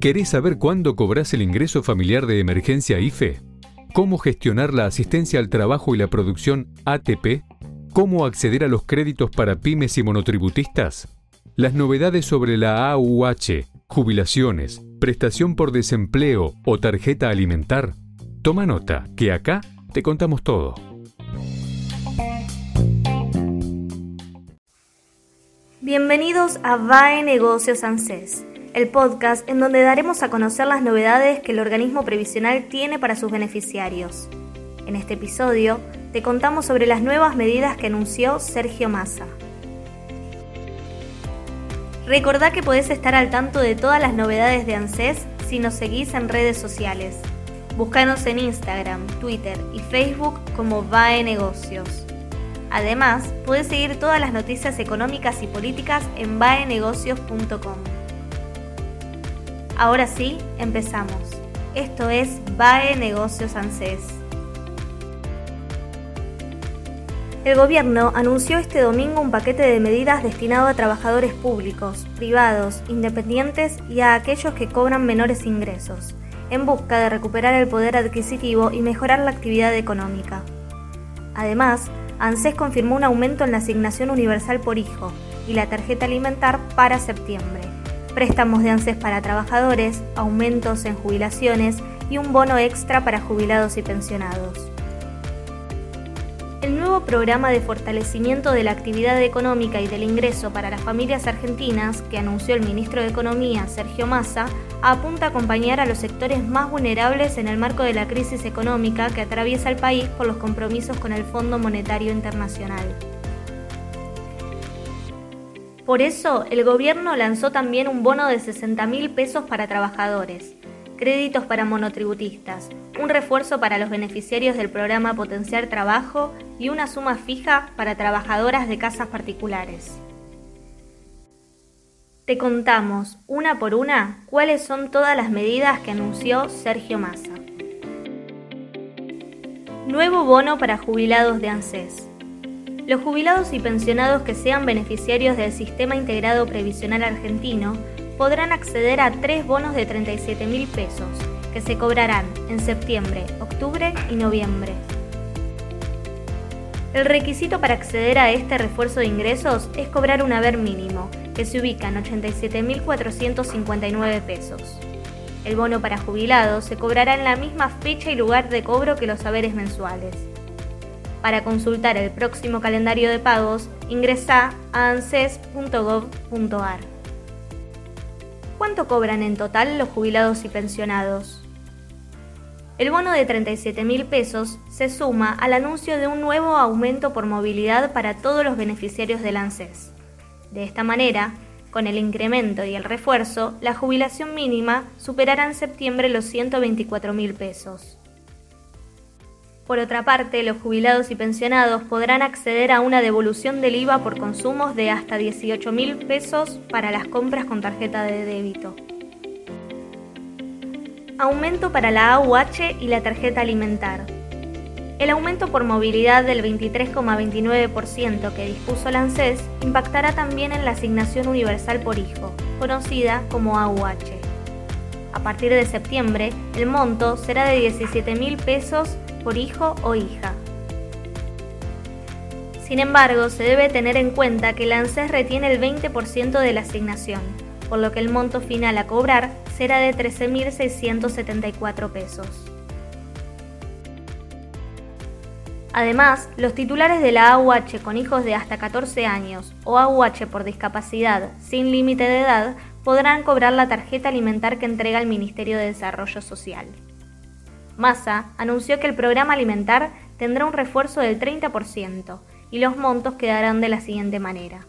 ¿Querés saber cuándo cobras el ingreso familiar de emergencia IFE? ¿Cómo gestionar la asistencia al trabajo y la producción ATP? ¿Cómo acceder a los créditos para pymes y monotributistas? Las novedades sobre la AUH, jubilaciones, prestación por desempleo o tarjeta alimentar. Toma nota, que acá te contamos todo. Bienvenidos a VAE Negocios ANSES el podcast en donde daremos a conocer las novedades que el organismo previsional tiene para sus beneficiarios. En este episodio te contamos sobre las nuevas medidas que anunció Sergio Massa. Recordá que podés estar al tanto de todas las novedades de ANSES si nos seguís en redes sociales. Búscanos en Instagram, Twitter y Facebook como VAE Negocios. Además, puedes seguir todas las noticias económicas y políticas en vaenegocios.com. Ahora sí, empezamos. Esto es BAE Negocios ANSES. El gobierno anunció este domingo un paquete de medidas destinado a trabajadores públicos, privados, independientes y a aquellos que cobran menores ingresos, en busca de recuperar el poder adquisitivo y mejorar la actividad económica. Además, ANSES confirmó un aumento en la asignación universal por hijo y la tarjeta alimentar para septiembre préstamos de ANSES para trabajadores, aumentos en jubilaciones y un bono extra para jubilados y pensionados. El nuevo programa de fortalecimiento de la actividad económica y del ingreso para las familias argentinas que anunció el ministro de Economía, Sergio Massa, apunta a acompañar a los sectores más vulnerables en el marco de la crisis económica que atraviesa el país por los compromisos con el Fondo Monetario Internacional. Por eso, el gobierno lanzó también un bono de 60 mil pesos para trabajadores, créditos para monotributistas, un refuerzo para los beneficiarios del programa Potenciar Trabajo y una suma fija para trabajadoras de casas particulares. Te contamos, una por una, cuáles son todas las medidas que anunció Sergio Massa. Nuevo bono para jubilados de ANSES. Los jubilados y pensionados que sean beneficiarios del Sistema Integrado Previsional Argentino podrán acceder a tres bonos de 37 mil pesos, que se cobrarán en septiembre, octubre y noviembre. El requisito para acceder a este refuerzo de ingresos es cobrar un haber mínimo, que se ubica en 87.459 pesos. El bono para jubilados se cobrará en la misma fecha y lugar de cobro que los haberes mensuales. Para consultar el próximo calendario de pagos, ingresa a anses.gov.ar. ¿Cuánto cobran en total los jubilados y pensionados? El bono de 37 mil pesos se suma al anuncio de un nuevo aumento por movilidad para todos los beneficiarios del ANSES. De esta manera, con el incremento y el refuerzo, la jubilación mínima superará en septiembre los 124 mil pesos. Por otra parte, los jubilados y pensionados podrán acceder a una devolución del IVA por consumos de hasta 18 mil pesos para las compras con tarjeta de débito. Aumento para la AUH y la tarjeta alimentar. El aumento por movilidad del 23,29% que dispuso la impactará también en la asignación universal por hijo, conocida como AUH. A partir de septiembre, el monto será de 17 mil pesos por hijo o hija. Sin embargo, se debe tener en cuenta que el ANSES retiene el 20% de la asignación, por lo que el monto final a cobrar será de 13.674 pesos. Además, los titulares de la AUH con hijos de hasta 14 años o AUH por discapacidad sin límite de edad podrán cobrar la tarjeta alimentar que entrega el Ministerio de Desarrollo Social. Massa anunció que el programa alimentar tendrá un refuerzo del 30% y los montos quedarán de la siguiente manera.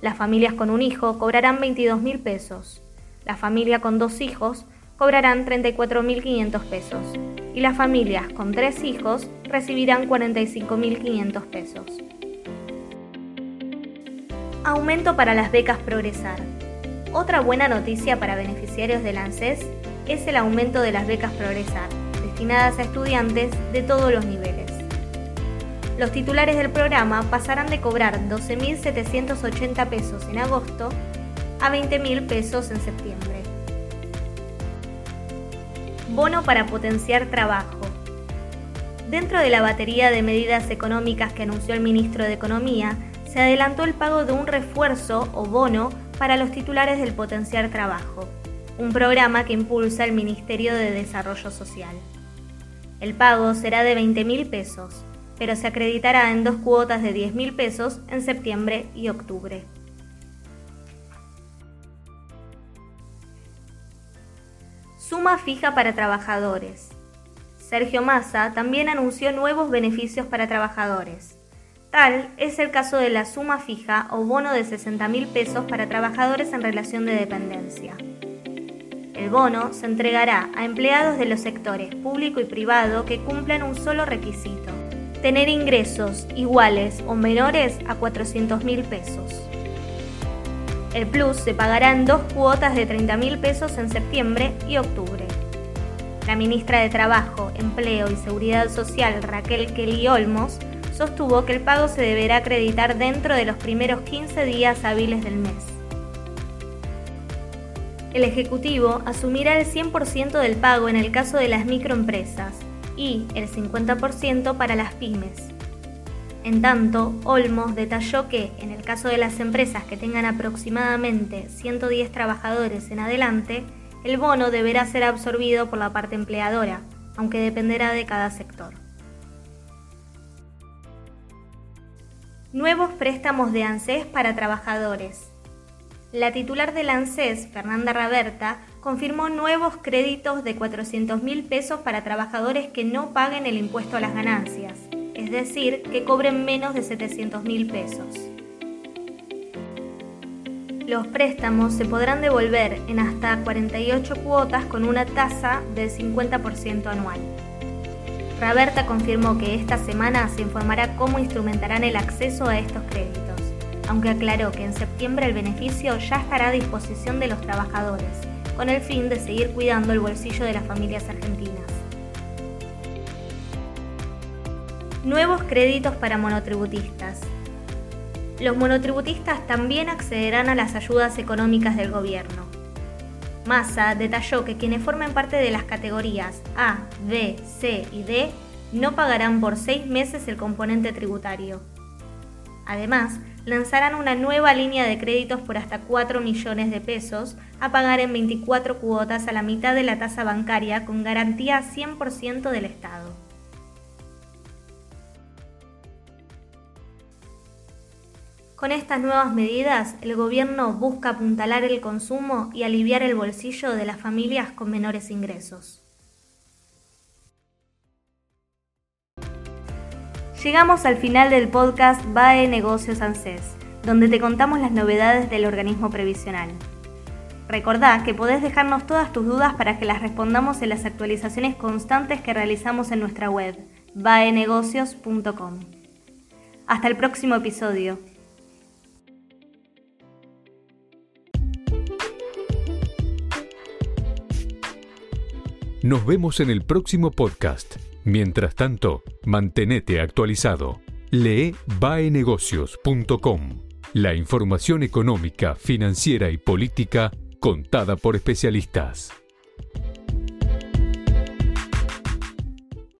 Las familias con un hijo cobrarán 22 mil pesos, la familia con dos hijos cobrarán 34.500 pesos y las familias con tres hijos recibirán 45.500 pesos. Aumento para las becas Progresar. Otra buena noticia para beneficiarios del ANSES es el aumento de las becas Progresar destinadas a estudiantes de todos los niveles. los titulares del programa pasarán de cobrar 12.780 pesos en agosto a 20.000 pesos en septiembre. Bono para potenciar trabajo. Dentro de la batería de medidas económicas que anunció el ministro de Economía, se adelantó el pago de un refuerzo o bono para los titulares del Potenciar Trabajo, un programa que impulsa el Ministerio de Desarrollo Social. El pago será de 20 mil pesos, pero se acreditará en dos cuotas de 10 mil pesos en septiembre y octubre. Suma fija para trabajadores. Sergio Massa también anunció nuevos beneficios para trabajadores. Tal es el caso de la suma fija o bono de 60 mil pesos para trabajadores en relación de dependencia. El bono se entregará a empleados de los sectores público y privado que cumplan un solo requisito, tener ingresos iguales o menores a 400 mil pesos. El plus se pagará en dos cuotas de 30 mil pesos en septiembre y octubre. La ministra de Trabajo, Empleo y Seguridad Social, Raquel Kelly Olmos, sostuvo que el pago se deberá acreditar dentro de los primeros 15 días hábiles del mes el Ejecutivo asumirá el 100% del pago en el caso de las microempresas y el 50% para las pymes. En tanto, Olmos detalló que, en el caso de las empresas que tengan aproximadamente 110 trabajadores en adelante, el bono deberá ser absorbido por la parte empleadora, aunque dependerá de cada sector. Nuevos préstamos de ANSES para trabajadores. La titular del ANSES, Fernanda Raberta, confirmó nuevos créditos de 400 mil pesos para trabajadores que no paguen el impuesto a las ganancias, es decir, que cobren menos de 700 mil pesos. Los préstamos se podrán devolver en hasta 48 cuotas con una tasa del 50% anual. Raberta confirmó que esta semana se informará cómo instrumentarán el acceso a estos créditos aunque aclaró que en septiembre el beneficio ya estará a disposición de los trabajadores, con el fin de seguir cuidando el bolsillo de las familias argentinas. Nuevos créditos para monotributistas. Los monotributistas también accederán a las ayudas económicas del gobierno. Massa detalló que quienes formen parte de las categorías A, B, C y D no pagarán por seis meses el componente tributario. Además, lanzarán una nueva línea de créditos por hasta 4 millones de pesos a pagar en 24 cuotas a la mitad de la tasa bancaria con garantía 100% del Estado. Con estas nuevas medidas, el gobierno busca apuntalar el consumo y aliviar el bolsillo de las familias con menores ingresos. Llegamos al final del podcast BAE Negocios ANSES, donde te contamos las novedades del organismo previsional. Recordá que podés dejarnos todas tus dudas para que las respondamos en las actualizaciones constantes que realizamos en nuestra web, baenegocios.com. Hasta el próximo episodio. Nos vemos en el próximo podcast. Mientras tanto, mantenete actualizado. Lee baenegocios.com. La información económica, financiera y política contada por especialistas.